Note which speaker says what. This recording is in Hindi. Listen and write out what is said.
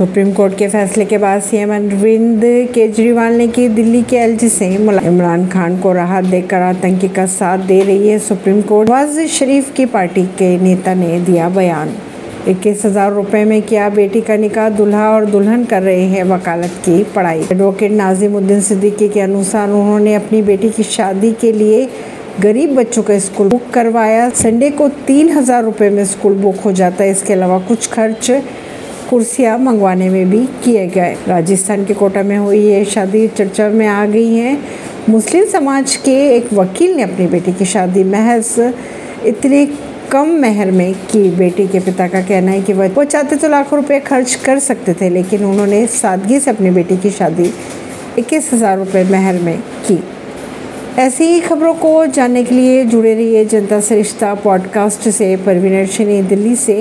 Speaker 1: सुप्रीम कोर्ट के फैसले के बाद सीएम अरविंद केजरीवाल ने की दिल्ली के एलजी से इमरान खान को राहत देकर आतंकी का साथ दे रही है सुप्रीम कोर्ट। नवाज़ शरीफ की पार्टी के नेता ने दिया बयान। इक्कीस हज़ार रुपए में किया बेटी का निकाह, दुल्हा और दुल्हन कर रहे हैं वकालत की पढ़ाई। एडवोकेट नाजिमुद्दीन सिद्दीकी के अनुसार उन्होंने अपनी बेटी की शादी के लिए गरीब बच्चों का स्कूल बुक करवाया। संडे को तीन हज़ार रुपए में स्कूल बुक हो जाता है। इसके अलावा कुछ खर्च कुर्सियाँ मंगवाने में भी किए गए। राजस्थान के कोटा में हुई ये शादी चर्चा में आ गई है। मुस्लिम समाज के एक वकील ने अपनी बेटी की शादी महज इतने कम मेहर में की। बेटी के पिता का कहना है कि वह वो चाहते तो लाखों रुपए खर्च कर सकते थे, लेकिन उन्होंने सादगी से अपनी बेटी की शादी इक्कीस हज़ार रुपये मेहर में की। ऐसी ही खबरों को जानने के लिए जुड़े रहिए जनता से रिश्ता पॉडकास्ट से। परवीन दिल्ली से।